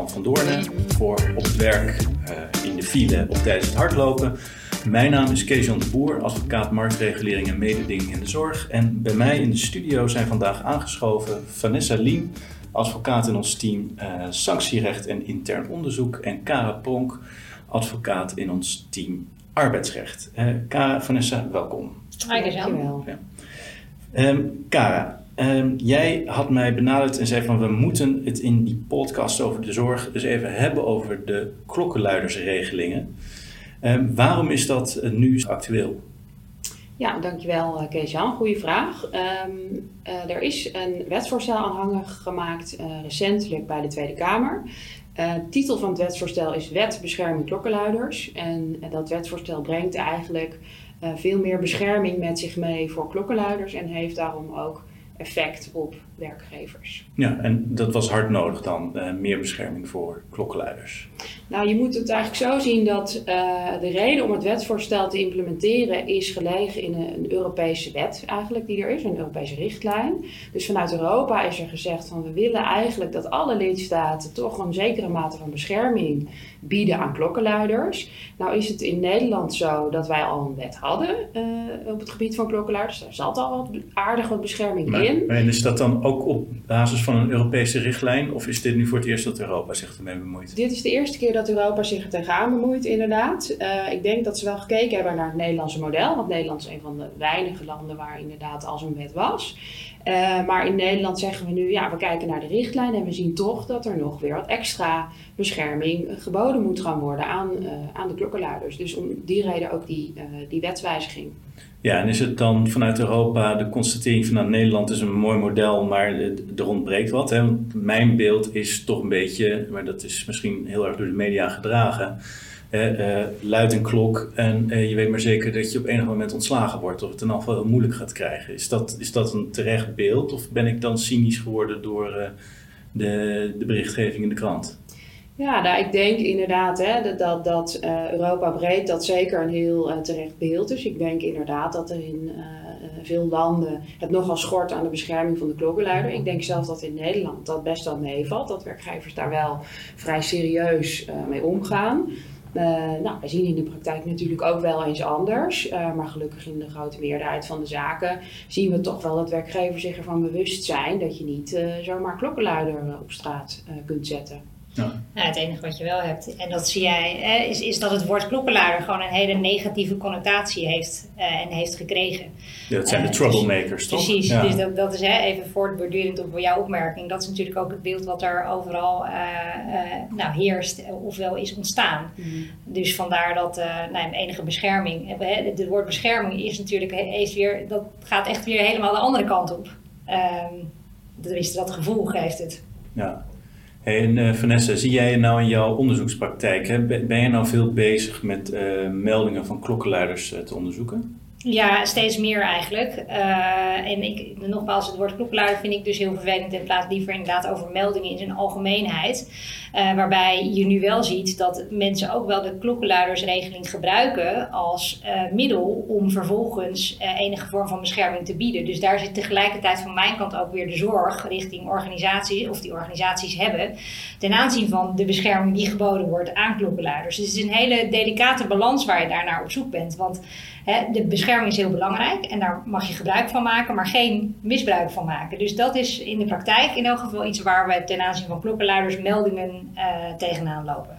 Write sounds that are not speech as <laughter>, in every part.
van Van Doornen voor op het werk, uh, in de file of tijdens het hardlopen. Mijn naam is Kees-Jan de Boer, advocaat marktregulering en mededinging in de zorg. En bij mij in de studio zijn vandaag aangeschoven Vanessa Liem, advocaat in ons team uh, sanctierecht en intern onderzoek. En Kara Pronk, advocaat in ons team arbeidsrecht. Uh, Kara, Vanessa, welkom. Hi, Dankjewel. Ja. Um, Kara, um, jij had mij benaderd en zei van we moeten het in die podcast over de zorg eens even hebben over de klokkenluidersregelingen. Um, waarom is dat uh, nu actueel? Ja, dankjewel Kees-Jan. Goeie vraag. Um, uh, er is een wetsvoorstel aanhangig gemaakt recentelijk bij de Tweede Kamer. Titel van het wetsvoorstel is Wet Bescherming Klokkenluiders. En dat wetsvoorstel brengt eigenlijk veel meer bescherming met zich mee voor klokkenluiders en heeft daarom ook effect op werkgevers. Ja, en dat was hard nodig dan, uh, meer bescherming voor klokkenluiders? Nou, je moet het eigenlijk zo zien dat uh, de reden om het wetsvoorstel te implementeren is gelegen in een, een, Europese wet eigenlijk die er is, een Europese richtlijn. Dus vanuit Europa is er gezegd van we willen eigenlijk dat alle lidstaten toch een zekere mate van bescherming bieden aan klokkenluiders. Nou is het in Nederland zo dat wij al een wet hadden uh, op het gebied van klokkenluiders. Daar zat al wat aardig wat bescherming maar, in. En is dat dan ook op basis van een Europese richtlijn? Of is dit nu voor het eerst dat Europa zich ermee bemoeit? Dit is de eerste keer dat Europa zich er tegenaan bemoeit, inderdaad. Uh, ik denk dat ze wel gekeken hebben naar het Nederlandse model. Want Nederland is een van de weinige landen waar inderdaad al zo'n wet was. Uh, maar in Nederland zeggen we nu, ja, we kijken naar de richtlijn en we zien toch dat er nog weer wat extra bescherming geboden moet gaan worden aan, uh, aan de klokkenluiders. Dus om die reden ook die, die wetswijziging. Ja, en is het dan vanuit Europa de constatering van Nederland is een mooi model, maar er ontbreekt wat? Hè? Want mijn beeld is toch een beetje, maar dat is misschien heel erg door de media gedragen, uh, luid een klok en uh, je weet maar zeker dat je op enig moment ontslagen wordt of het in afval heel moeilijk gaat krijgen. Is dat, is dat een terecht beeld of ben ik dan cynisch geworden door de, de berichtgeving in de krant? Ja, nou, ik denk inderdaad hè, dat, dat, uh, Europa breed dat zeker een heel uh, terecht beeld is. Ik denk inderdaad dat er in uh, veel landen het nogal schort aan de bescherming van de klokkenluider. Ik denk zelf dat in Nederland dat best wel meevalt. Dat werkgevers daar wel vrij serieus mee omgaan. nou, we zien in de praktijk natuurlijk ook wel eens anders. maar gelukkig in de grote meerderheid van de zaken zien we toch wel dat werkgevers zich ervan bewust zijn dat je niet zomaar klokkenluider op straat kunt zetten. Ja. Nou, het enige wat je wel hebt, en dat zie jij, hè, is, is dat het woord klokkenluider gewoon een hele negatieve connotatie heeft uh, en heeft gekregen. Ja, dat zijn uh, de troublemakers, dus, toch? Precies, ja. dus dat, dat is hè, even voortbordurend op jouw opmerking. Dat is natuurlijk ook het beeld wat er overal uh, nou, heerst, ofwel is ontstaan. Mm. Dus vandaar dat nou, enige bescherming, het woord bescherming is natuurlijk, heeft weer, dat gaat echt weer helemaal de andere kant op. Um, tenminste, dat gevoel geeft het. Ja. En uh, Vanessa, zie jij nou in jouw onderzoekspraktijk, hè, ben je nou veel bezig met uh, meldingen van klokkenluiders uh, te onderzoeken? Ja, steeds meer eigenlijk. Uh, en ik, nogmaals, het woord klokkenluider vind ik dus heel vervelend en praat liever inderdaad over meldingen in zijn algemeenheid. Uh, waarbij je nu wel ziet dat mensen ook wel de klokkenluidersregeling gebruiken als uh, middel om vervolgens enige vorm van bescherming te bieden. Dus daar zit tegelijkertijd van mijn kant ook weer de zorg richting organisaties, of die organisaties hebben, ten aanzien van de bescherming die geboden wordt aan klokkenluiders. Dus het is een hele delicate balans waar je daarnaar op zoek bent. Want hè, de bescherming is heel belangrijk en daar mag je gebruik van maken, maar geen misbruik van maken. Dus dat is in de praktijk in elk geval iets waar we ten aanzien van klokkenluiders meldingen uh, tegenaan lopen.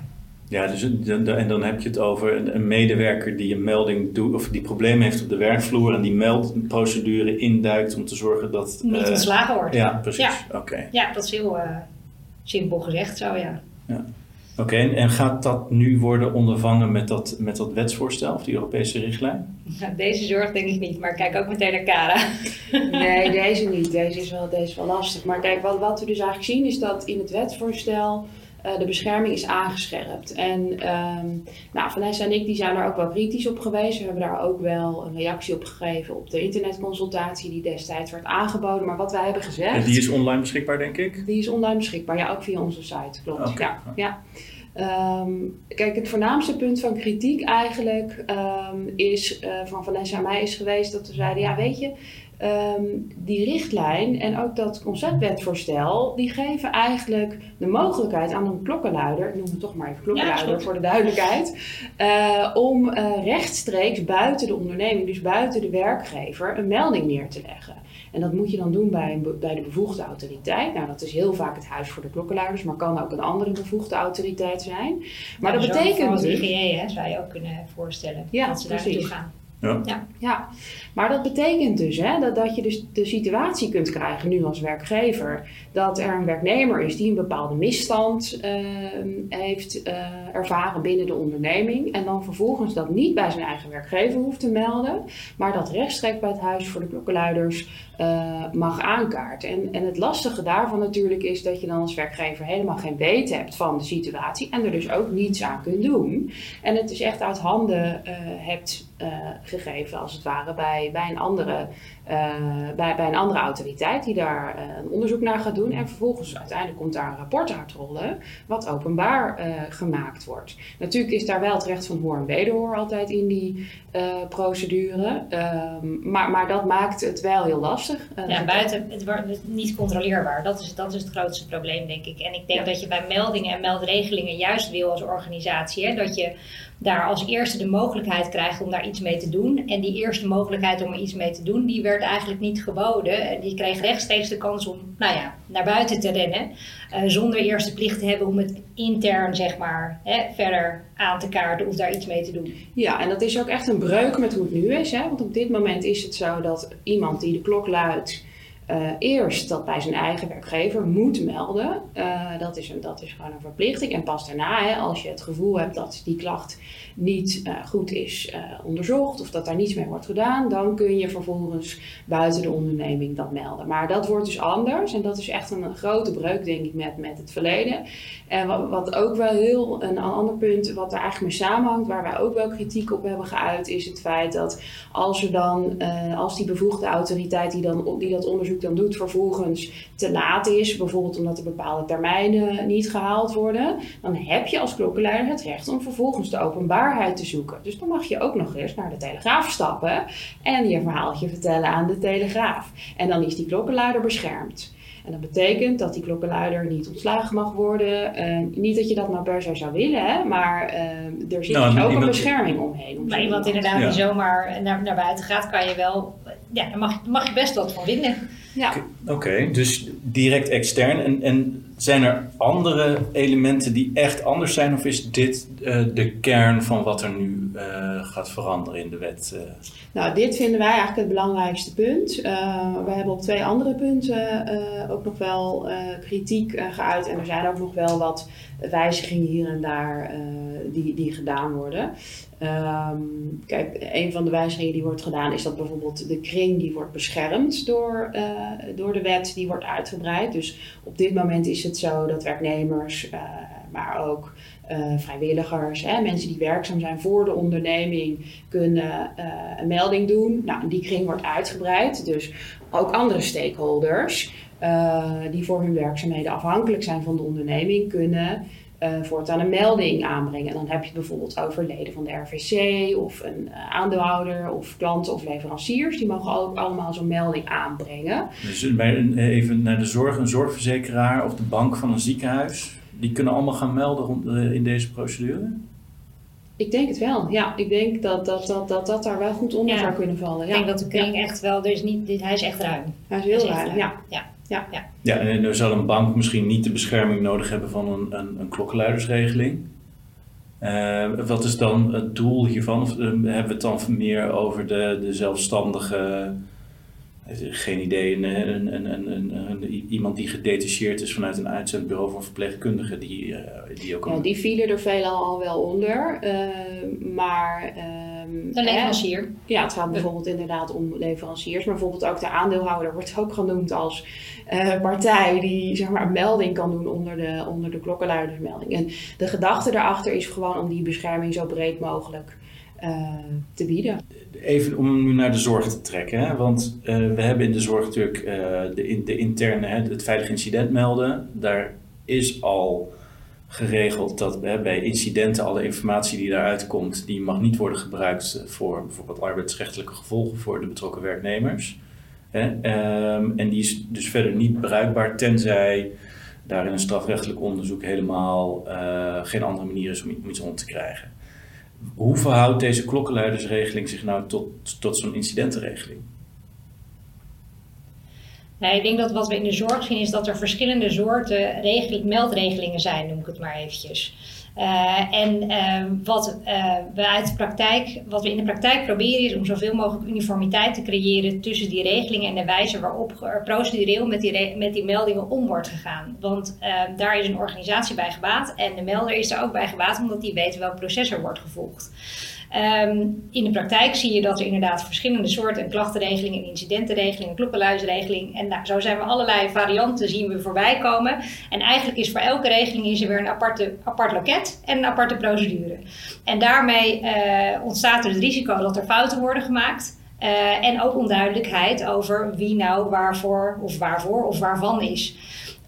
Ja, dus, en dan heb je het over een medewerker die een melding doet, of die problemen heeft op de werkvloer en die meldprocedure induikt om te zorgen dat. Niet uh, ontslagen wordt. Ja, precies. Ja, okay. ja dat is heel uh, simpel gezegd zo, ja. ja. Oké, okay, en gaat dat nu worden ondervangen met dat, met dat wetsvoorstel of die Europese richtlijn? Nou, deze zorg denk ik niet, maar kijk ook meteen naar Kara. nee, deze niet. Deze is wel, deze is wel lastig. Maar kijk, wat, wat we dus eigenlijk zien is dat in het wetsvoorstel uh, de bescherming is aangescherpt. En um, nou, Vanessa en ik die zijn daar ook wel kritisch op geweest. We hebben daar ook wel een reactie op gegeven op de internetconsultatie die destijds werd aangeboden. Maar wat wij hebben gezegd... En die is online beschikbaar, denk ik? Die is online beschikbaar, ja, ook via onze site, klopt. Okay. Ja, ja. Um, kijk, het voornaamste punt van kritiek eigenlijk um, is uh, van Vanessa en mij is geweest dat we zeiden, ja weet je, ehm, die richtlijn en ook dat conceptwetvoorstel, die geven eigenlijk de mogelijkheid aan een klokkenluider, ik noem het toch maar even klokkenluider voor de duidelijkheid, uh, om uh, rechtstreeks buiten de onderneming, dus buiten de werkgever, een melding neer te leggen. En dat moet je dan doen bij, een, bij de bevoegde autoriteit. Nou, dat is heel vaak het Huis voor de Klokkenluiders, maar kan ook een andere bevoegde autoriteit zijn. Maar dat betekent. Zoals dus, IGE, hè, zou je ook kunnen voorstellen ja, dat ze daar naartoe gaan. Ja. ja. Maar dat betekent dus hè, dat, dat je dus de situatie kunt krijgen nu als werkgever. Dat er een werknemer is die een bepaalde misstand uh, heeft uh, ervaren binnen de onderneming. En dan vervolgens dat niet bij zijn eigen werkgever hoeft te melden. Maar dat rechtstreeks bij het Huis voor de Klokkenluiders uh, mag aankaarten. En, en het lastige daarvan natuurlijk is dat je dan als werkgever helemaal geen weten hebt van de situatie. En er dus ook niets aan kunt doen. En het dus echt uit handen hebt gegeven als het ware bij, bij, een, andere, bij, bij een andere autoriteit die daar uh, een onderzoek naar gaat doen. En vervolgens uiteindelijk komt daar een rapport uitrollen wat openbaar uh, gemaakt wordt. Natuurlijk is daar wel het recht van hoor en wederhoor altijd in die procedure. Um, maar, maar dat maakt het wel heel lastig. ja, buiten het wordt niet controleerbaar. Dat is, dat is het grootste probleem, denk ik. En ik denk ja. dat je bij meldingen en meldregelingen juist wil als organisatie, hè, dat je daar als eerste de mogelijkheid krijgt om daar iets mee te doen. En die eerste mogelijkheid om er iets mee te doen, die werd eigenlijk niet geboden. En die kreeg rechtstreeks de kans om, nou ja, naar buiten te rennen. Uh, zonder eerst de plicht te hebben om het intern, zeg maar, hè, verder aan te kaarten of daar iets mee te doen. Ja, en dat is ook echt een breuk met hoe het nu is. Hè? Want op dit moment is het zo dat iemand die de klok luidt uh, eerst dat bij zijn eigen werkgever moet melden. Uh, dat, is een, dat is gewoon een verplichting. En pas daarna, hè, als je het gevoel hebt dat die klacht niet uh, goed is onderzocht of dat daar niets mee wordt gedaan, dan kun je vervolgens buiten de onderneming dat melden. Maar dat wordt dus anders en dat is echt een, grote breuk, denk ik, met, met het verleden. En wat, wat ook wel heel een ander punt, wat er eigenlijk mee samenhangt, waar wij ook wel kritiek op hebben geuit, is het feit dat als er dan, als die bevoegde autoriteit die, dan, die dat onderzoek dan doet, vervolgens te laat is, bijvoorbeeld omdat er bepaalde termijnen niet gehaald worden, dan heb je als klokkenluider het recht om vervolgens de openbaarheid te zoeken. Dus dan mag je ook nog eens naar de Telegraaf stappen en je verhaaltje vertellen aan de Telegraaf. En dan is die klokkenluider beschermd. En dat betekent dat die klokkenluider niet ontslagen mag worden. Uh, niet dat je dat nou per se zou willen, hè, maar uh, er zit nou, dus ook een bescherming omheen. Om maar iemand inderdaad ja. die zomaar naar, naar buiten gaat, kan je wel, ja, daar mag, mag je best wat van vinden. Ja. Oké, dus direct extern. En, en zijn er andere elementen die echt anders zijn? Of is dit uh, de kern van wat er nu uh, gaat veranderen in de wet? Uh? Nou, dit vinden wij eigenlijk het belangrijkste punt. we hebben op twee andere punten ook nog wel kritiek geuit. En er zijn ook nog wel wat wijzigingen hier en daar die, die gedaan worden. Um, kijk, een van de wijzigingen die wordt gedaan is dat bijvoorbeeld de kring die wordt beschermd door, door de wet, die wordt uitgebreid. Dus op dit moment is het zo dat werknemers, uh, maar ook uh, vrijwilligers, hè, mensen die werkzaam zijn voor de onderneming, kunnen een melding doen. Nou, die kring wordt uitgebreid. Dus ook andere stakeholders die voor hun werkzaamheden afhankelijk zijn van de onderneming, kunnen uh, voortaan een melding aanbrengen. En dan heb je het bijvoorbeeld over leden van de RVC of een uh, aandeelhouder of klanten of leveranciers. Die mogen ook allemaal zo'n melding aanbrengen. Dus bij een, even naar de zorg, een zorgverzekeraar of de bank van een ziekenhuis. Die kunnen allemaal gaan melden rond, uh, in deze procedure? Ik denk het wel, ja. Ik denk dat dat, dat, dat, dat daar wel goed onder ja. zou kunnen vallen. Ja. Ik denk dat de kring echt wel, dus niet, dit, hij is echt ruim. Hij is heel ruim, ruim, ja. Ja. Ja. en dan zal een bank misschien niet de bescherming nodig hebben van een, een, een klokkenluidersregeling. Uh, wat is dan het doel hiervan? Of uh, hebben we het dan meer over de, de zelfstandige, uh, geen idee, een, een, een, iemand die gedetacheerd is vanuit een uitzendbureau van verpleegkundigen, die, die ook... Ja, die vielen er veelal al wel onder, maar Um, de leverancier. ja, het gaat bijvoorbeeld inderdaad om leveranciers, maar bijvoorbeeld ook de aandeelhouder wordt ook genoemd als uh, partij die zeg maar, een melding kan doen onder de, onder de klokkenluidersmelding. En de gedachte daarachter is gewoon om die bescherming zo breed mogelijk uh, te bieden. Even om nu naar de zorg te trekken, hè? want uh, we hebben in de zorg natuurlijk de, de interne, het veilig incident melden. Daar is al geregeld dat bij incidenten alle informatie die daaruit komt, die mag niet worden gebruikt voor bijvoorbeeld arbeidsrechtelijke gevolgen voor de betrokken werknemers. Hè? Ehm, en die is dus verder niet bruikbaar tenzij daar in een strafrechtelijk onderzoek helemaal uh, geen andere manier is om iets om te krijgen. Hoe verhoudt deze klokkenluidersregeling zich nou tot, tot zo'n incidentenregeling? Nou, ik denk dat wat we in de zorg zien is dat er verschillende soorten meldregelingen zijn, noem ik het maar eventjes. Uh, en uh, wat, uh, we praktijk, wat we in de praktijk proberen is om zoveel mogelijk uniformiteit te creëren tussen die regelingen en de wijze waarop er procedureel met die, met die meldingen om wordt gegaan. Want daar is een organisatie bij gebaat en de melder is er ook bij gebaat omdat die weet welk proces er wordt gevolgd. Um, in de praktijk zie je dat er inderdaad verschillende soorten klachtenregelingen, incidentenregelingen, klokkenluidsregeling en nou, zo zijn we allerlei varianten zien we voorbij komen. En eigenlijk is voor elke regeling is er weer een aparte, apart loket en een aparte procedure. En daarmee uh, ontstaat er het risico dat er fouten worden gemaakt. Uh, en ook onduidelijkheid over wie nou waarvoor of waarvoor of waarvan is.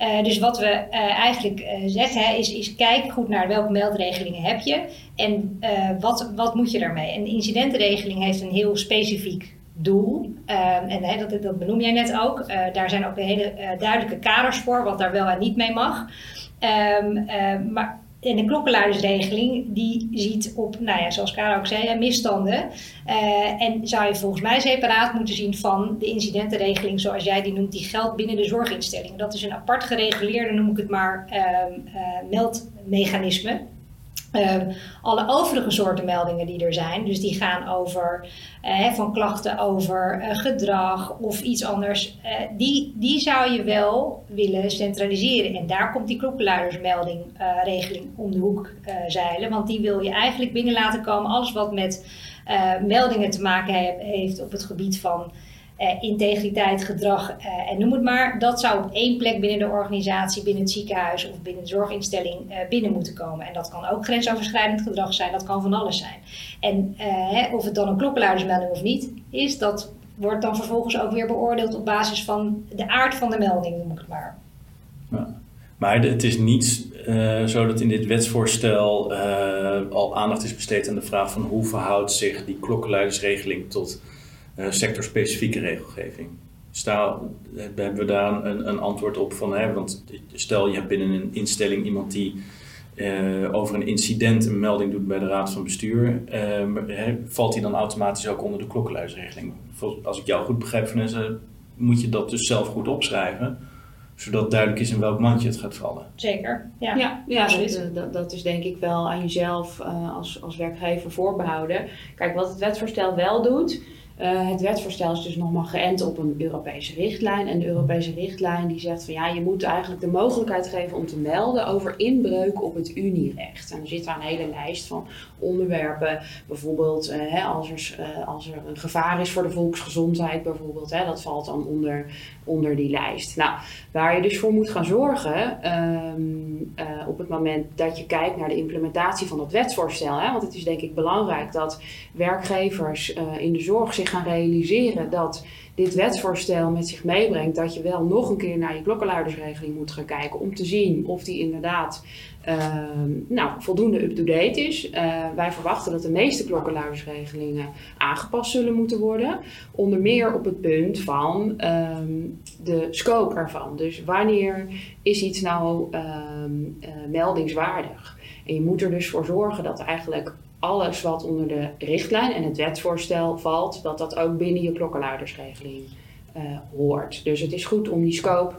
Uh, dus wat we uh, eigenlijk uh, zeggen is, is kijk goed naar welke meldregelingen heb je en wat, wat moet je daarmee. En de incidentenregeling heeft een heel specifiek doel. en dat, dat benoem jij net ook. daar zijn ook hele duidelijke kaders voor wat daar wel en niet mee mag. Um, maar en de klokkenluidersregeling die ziet op, nou ja, zoals Kara ook zei, misstanden. Uh, en zou je volgens mij separaat moeten zien van de incidentenregeling, zoals jij die noemt, die geldt binnen de zorginstelling. Dat is een apart gereguleerde, noem ik het maar, uh, uh, meldmechanisme. Uh, alle overige soorten meldingen die er zijn, dus die gaan over uh, van klachten over uh, gedrag of iets anders, die, die zou je wel willen centraliseren. En daar komt die klokkenluidersmelding regeling om de hoek zeilen, want die wil je eigenlijk binnen laten komen. Alles wat met meldingen te maken heeft op het gebied van uh, integriteit, gedrag uh, en noem het maar. Dat zou op één plek binnen de organisatie, binnen het ziekenhuis of binnen de zorginstelling uh, binnen moeten komen. En dat kan ook grensoverschrijdend gedrag zijn, dat kan van alles zijn. En hè, of het dan een klokkenluidersmelding of niet is, dat wordt dan vervolgens ook weer beoordeeld op basis van de aard van de melding, noem ik het maar. Maar het is niet zo dat in dit wetsvoorstel al aandacht is besteed aan de vraag van hoe verhoudt zich die klokkenluidersregeling tot sectorspecifieke regelgeving. Stel, eh, hebben we daar een, een antwoord op van, hè, want stel je hebt binnen een instelling iemand die uh, over een incident een melding doet bij de raad van bestuur, uh, valt die dan automatisch ook onder de klokkenluidsregeling? Als ik jou goed begrijp, Vanessa, moet je dat dus zelf goed opschrijven, zodat duidelijk is in welk mandje het gaat vallen. Zeker, ja. Ja, ja dat, dat, dat, is denk ik wel aan jezelf uh, als, als werkgever voorbehouden. Kijk, wat het wetsvoorstel wel doet, uh, het wetsvoorstel is dus nogmaals geënt op een Europese richtlijn. En de Europese richtlijn die zegt van ja, je moet eigenlijk de mogelijkheid geven om te melden over inbreuk op het Unierecht. En er zit daar een hele lijst van onderwerpen. Bijvoorbeeld uh, hè, als, er, uh, als er een gevaar is voor de volksgezondheid, bijvoorbeeld. Hè, dat valt dan onder, onder die lijst. Nou, waar je dus voor moet gaan zorgen um, op het moment dat je kijkt naar de implementatie van dat wetsvoorstel. Hè, want het is denk ik belangrijk dat werkgevers in de zorg gaan realiseren dat dit wetsvoorstel met zich meebrengt dat je wel nog een keer naar je klokkenluidersregeling moet gaan kijken om te zien of die inderdaad uh, nou, voldoende up-to-date is. Uh, wij verwachten dat de meeste klokkenluidersregelingen aangepast zullen moeten worden. Onder meer op het punt van um, de scope ervan. Dus wanneer is iets nou um, uh, meldingswaardig? En je moet er dus voor zorgen dat eigenlijk alles wat onder de richtlijn en het wetsvoorstel valt, dat dat ook binnen je klokkenluidersregeling uh, hoort. Dus het is goed om die scope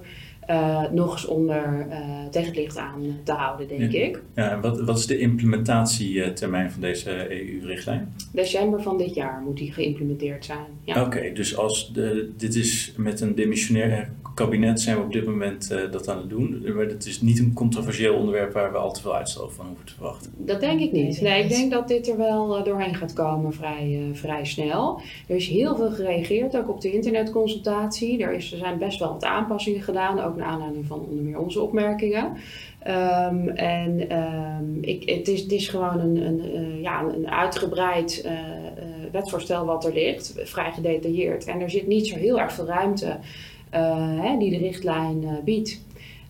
uh, nog eens onder uh, tegen het licht aan te houden, denk ja. ik. Ja, en wat, wat is de implementatietermijn van deze EU-richtlijn? December van dit jaar moet die geïmplementeerd zijn. Ja. Oké, okay, dus als de, dit is met een demissionair kabinet zijn we op dit moment uh, dat aan het doen. Maar het is niet een controversieel onderwerp waar we al te veel uitstel van hoeven te verwachten. Dat denk ik niet. Nee, ik denk dat dit er wel uh, doorheen gaat komen vrij, uh, vrij snel. Er is heel veel gereageerd, ook op de internetconsultatie. Er, is, er zijn best wel wat aanpassingen gedaan, ook naar aanleiding van onder meer onze opmerkingen. Um, en um, ik, het, is, het is gewoon een, een, uh, ja, een uitgebreid uh, uh, wetsvoorstel wat er ligt, vrij gedetailleerd. En er zit niet zo heel erg veel ruimte hè, die de richtlijn biedt.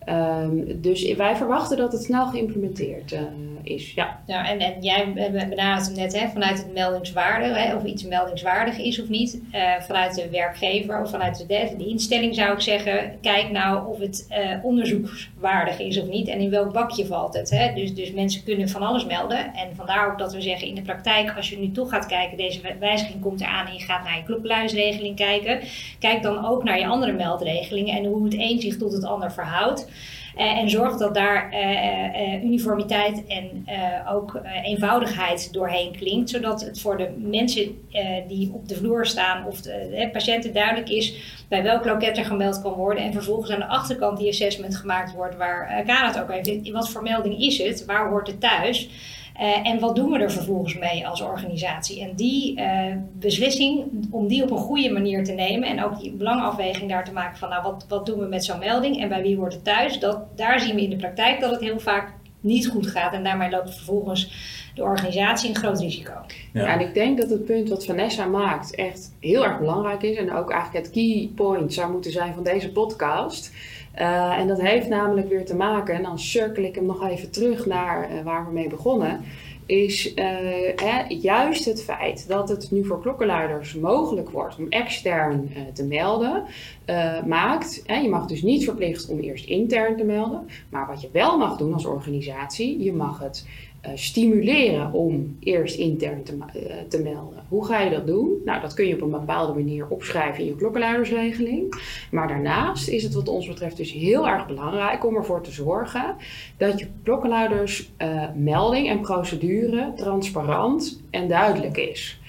Ehm, dus wij verwachten dat het snel geïmplementeerd uh, is. Ja. ja en, en jij benadert het net hè, vanuit het meldingswaarde, hè, of iets meldingswaardig is of niet. Uh, vanuit de werkgever of vanuit de, de, instelling zou ik zeggen: kijk nou of het uh, onderzoekswaardig is of niet en in welk bakje valt het. Hè. Dus, dus mensen kunnen van alles melden. En vandaar ook dat we zeggen in de praktijk, als je nu toch gaat kijken, deze wijziging komt eraan en je gaat naar je klokkenluisregeling kijken, kijk dan ook naar je andere meldregelingen en hoe het een zich tot het ander verhoudt. Uh, en zorg dat daar uh, uh, uniformiteit en ook eenvoudigheid doorheen klinkt, zodat het voor de mensen die op de vloer staan of de patiënten duidelijk is bij welk loket er gemeld kan worden. En vervolgens aan de achterkant die assessment gemaakt wordt, waar Kara het ook heeft. Wat voor melding is het? Waar hoort het thuis? Uh, en wat doen we er vervolgens mee als organisatie? En die uh, beslissing, om die op een goede manier te nemen en ook die belangafweging daar te maken van, nou, wat, wat doen we met zo'n melding en bij wie wordt het thuis? Dat, daar zien we in de praktijk dat het heel vaak niet goed gaat en daarmee loopt vervolgens de organisatie een groot risico. Ja. en ik denk dat het punt wat Vanessa maakt echt heel erg belangrijk is en ook eigenlijk het key point zou moeten zijn van deze podcast. Uh, en dat heeft namelijk weer te maken, en dan cirkel ik hem nog even terug naar uh, waar we mee begonnen, is uh, hè, juist het feit dat het nu voor klokkenluiders mogelijk wordt om extern te melden, maakt. Hè, je mag dus niet verplicht om eerst intern te melden, maar wat je wel mag doen als organisatie, je mag het stimuleren om eerst intern te, uh, te, melden. Hoe ga je dat doen? Nou, dat kun je op een bepaalde manier opschrijven in je klokkenluidersregeling. Maar daarnaast is het wat ons betreft dus heel erg belangrijk om ervoor te zorgen dat je klokkenluiders uh, melding en procedure transparant en duidelijk is.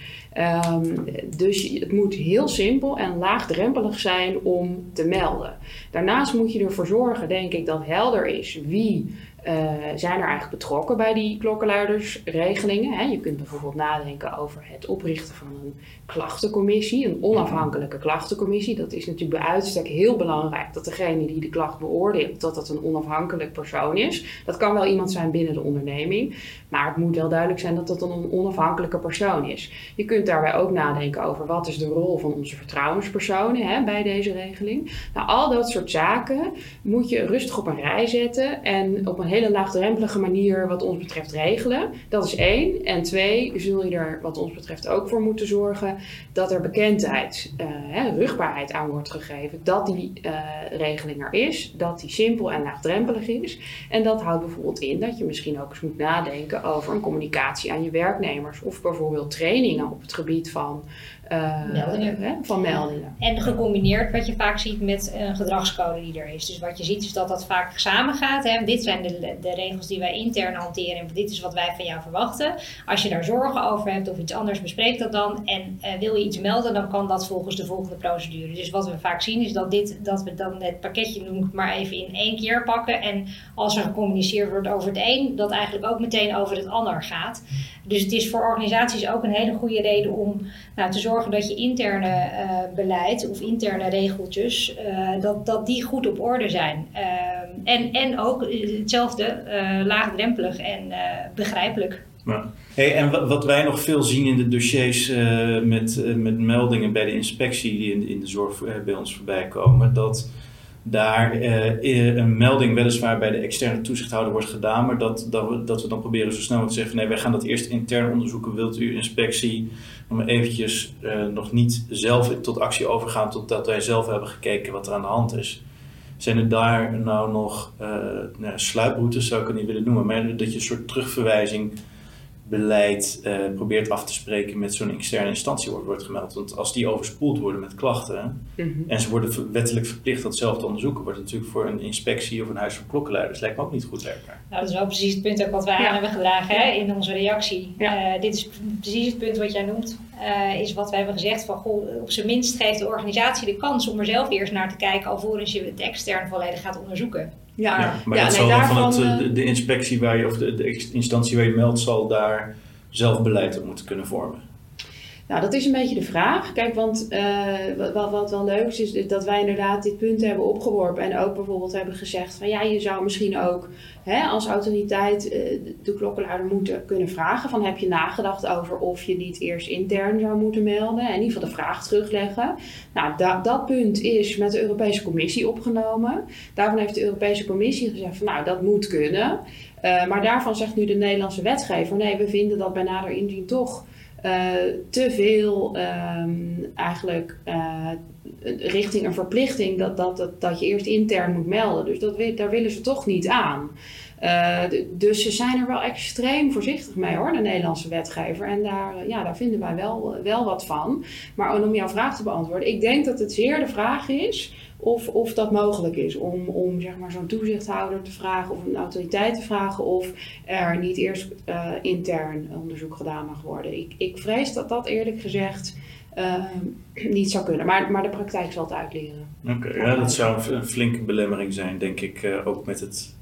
Um, dus het moet heel simpel en laagdrempelig zijn om te melden. Daarnaast moet je ervoor zorgen, denk ik, dat helder is wie uh, zijn er eigenlijk betrokken bij die klokkenluidersregelingen. Hè? Je kunt bijvoorbeeld nadenken over het oprichten van een klachtencommissie, een onafhankelijke klachtencommissie. Dat is natuurlijk bij uitstek heel belangrijk dat degene die de klacht beoordeelt, dat dat een onafhankelijk persoon is. Dat kan wel iemand zijn binnen de onderneming, maar het moet wel duidelijk zijn dat dat een onafhankelijke persoon is. Je kunt daarbij ook nadenken over wat is de rol van onze vertrouwenspersonen hè, bij deze regeling. Nou, al dat soort zaken moet je rustig op een rij zetten en op een hele laagdrempelige manier wat ons betreft regelen. Dat is één. En twee, zul je er wat ons betreft ook voor moeten zorgen dat er bekendheid, uh, hè, rugbaarheid aan wordt gegeven. Dat die uh, regeling er is, dat die simpel en laagdrempelig is. En dat houdt bijvoorbeeld in dat je misschien ook eens moet nadenken over een communicatie aan je werknemers. Of bijvoorbeeld trainingen op het gebied van meldingen. Hè, van meldingen. En gecombineerd wat je vaak ziet met een gedragscode die er is. Dus wat je ziet is dat dat vaak samengaat. Hè. Dit zijn de, de regels die wij intern hanteren en dit is wat wij van jou verwachten. Als je daar zorgen over hebt of iets anders, bespreek dat dan. En uh, wil je iets melden, dan kan dat volgens de volgende procedure. Dus wat we vaak zien is dat, dit, dat we dan het pakketje, noem ik maar even, in één keer pakken. En als er gecommuniceerd wordt over het een, dat eigenlijk ook meteen over het ander gaat. Dus het is voor organisaties ook een hele goede reden om nou, te zorgen dat je interne uh, beleid of interne regeltjes, uh, dat, dat die goed op orde zijn. Uh, en, en ook hetzelfde, laagdrempelig en begrijpelijk. Ja. Hey, en wat wij nog veel zien in de dossiers met, met meldingen bij de inspectie die in, in de zorg bij ons voorbij komen, dat daar uh, een melding weliswaar bij de externe toezichthouder wordt gedaan, maar dat, dat, we, dat we dan proberen zo snel mogelijk te zeggen: nee, wij gaan dat eerst intern onderzoeken. Wilt u inspectie nog eventjes uh, nog niet zelf tot actie overgaan totdat wij zelf hebben gekeken wat er aan de hand is? Zijn er daar nou nog uh, nou, sluiproutes, zou ik het niet willen noemen, maar dat je een soort terugverwijzing beleid uh, probeert af te spreken met zo'n externe instantie wordt, wordt gemeld. Want als die overspoeld worden met klachten mm -hmm. en ze worden wettelijk verplicht dat zelf te onderzoeken, wordt het natuurlijk voor een inspectie of een huis van klokkenluiders lijkt me ook niet goed werkbaar. Nou, dat is wel precies het punt ook wat wij ja. aan hebben gedragen hè, in onze reactie. Ja. Uh, dit is precies het punt wat jij noemt, uh, is wat wij hebben gezegd van goh, op zijn minst geeft de organisatie de kans om er zelf eerst naar te kijken alvorens je het extern volledig gaat onderzoeken. Ja, ja maar ja, dat nee, daarvan, van het, de, de, inspectie waar je, of de, de instantie waar je meldt, zal daar zelf beleid op moeten kunnen vormen. Nou, dat is een beetje de vraag. Kijk, want uh, wat, wat wel leuk is, is dat wij inderdaad dit punt hebben opgeworpen. En ook bijvoorbeeld hebben gezegd van ja, je zou misschien ook hè, als autoriteit uh, de klokkenluider moeten kunnen vragen. Van heb je nagedacht over of je niet eerst intern zou moeten melden? En in ieder geval de vraag terugleggen. Nou, da, dat punt is met de Europese Commissie opgenomen. Daarvan heeft de Europese Commissie gezegd van nou, dat moet kunnen. Uh, maar daarvan zegt nu de Nederlandse wetgever: nee, we vinden dat bij nader inzien toch uh, te veel um, eigenlijk uh, richting een verplichting dat, dat, dat, dat je eerst intern moet melden. Dus dat, daar willen ze toch niet aan. Uh, dus ze zijn er wel extreem voorzichtig mee hoor, de Nederlandse wetgever. En daar, ja, daar vinden wij wel, wel wat van. Maar om jouw vraag te beantwoorden, ik denk dat het zeer de vraag is of, of dat mogelijk is om, om zeg maar, zo'n toezichthouder te vragen of een autoriteit te vragen of er niet eerst uh, intern onderzoek gedaan mag worden. Ik, ik vrees dat dat eerlijk gezegd uh, <clears throat> niet zou kunnen, maar, maar de praktijk zal het uitleren. Oké, okay, ja, dat zou een flinke belemmering zijn, denk ik, uh, ook met het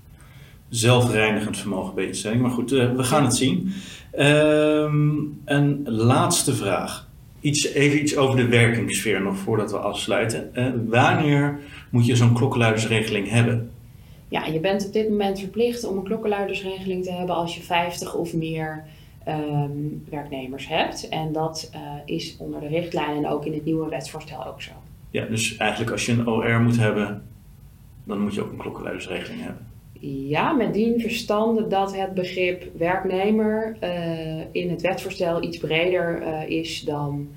zelfreinigend vermogen bij instellingen. Maar goed, we gaan het zien. Um, een laatste vraag iets, even iets over de werkingssfeer nog voordat we afsluiten. Uh, wanneer moet je zo'n klokkenluidersregeling hebben? Ja, je bent op dit moment verplicht om een klokkenluidersregeling te hebben als je 50 of meer um, werknemers hebt. En dat uh, is onder de richtlijnen en ook in het nieuwe wetsvoorstel ook zo. Ja, dus eigenlijk als je een OR moet hebben, dan moet je ook een klokkenluidersregeling hebben. Ja, met dien verstande dat het begrip werknemer uh, in het wetsvoorstel iets breder uh, is dan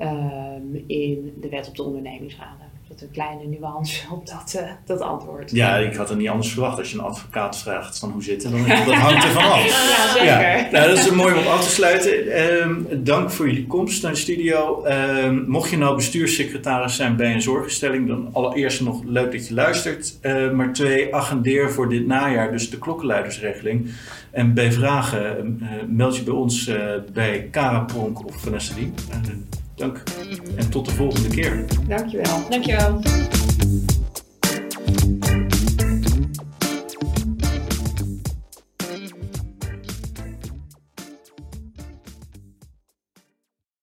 uh, in de wet op de ondernemingsraden. Dat een kleine nuance <laughs> op dat, uh, dat antwoord. Ja, ik had het niet anders verwacht. Als je een advocaat vraagt van hoe zit het, dan <laughs> <laughs> dat hangt er vanaf. Ja, zeker. Ja. Nou, dat is mooi om af te sluiten. Um, dank voor jullie komst naar de studio. Um, mocht je nou bestuurssecretaris zijn bij een zorginstelling, dan allereerst nog leuk dat je luistert. Uh, maar twee, agendeer voor dit najaar dus de klokkenluidersregeling. En bij vragen uh, meld je bij ons bij Kara Pronk of Vanessa Dien. Dank en tot de volgende keer. Dankjewel. Dankjewel.